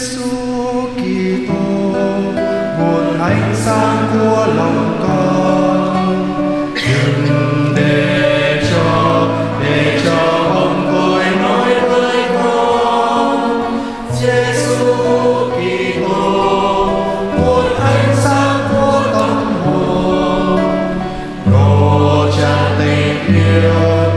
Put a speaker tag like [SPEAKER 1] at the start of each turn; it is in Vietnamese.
[SPEAKER 1] Giêsu Kitô nguồn ánh sáng của lòng con. Đừng để cho để cho ông tôi nói với con. Giêsu Kitô nguồn ánh sáng của tâm hồn. Đổ tràn tình yêu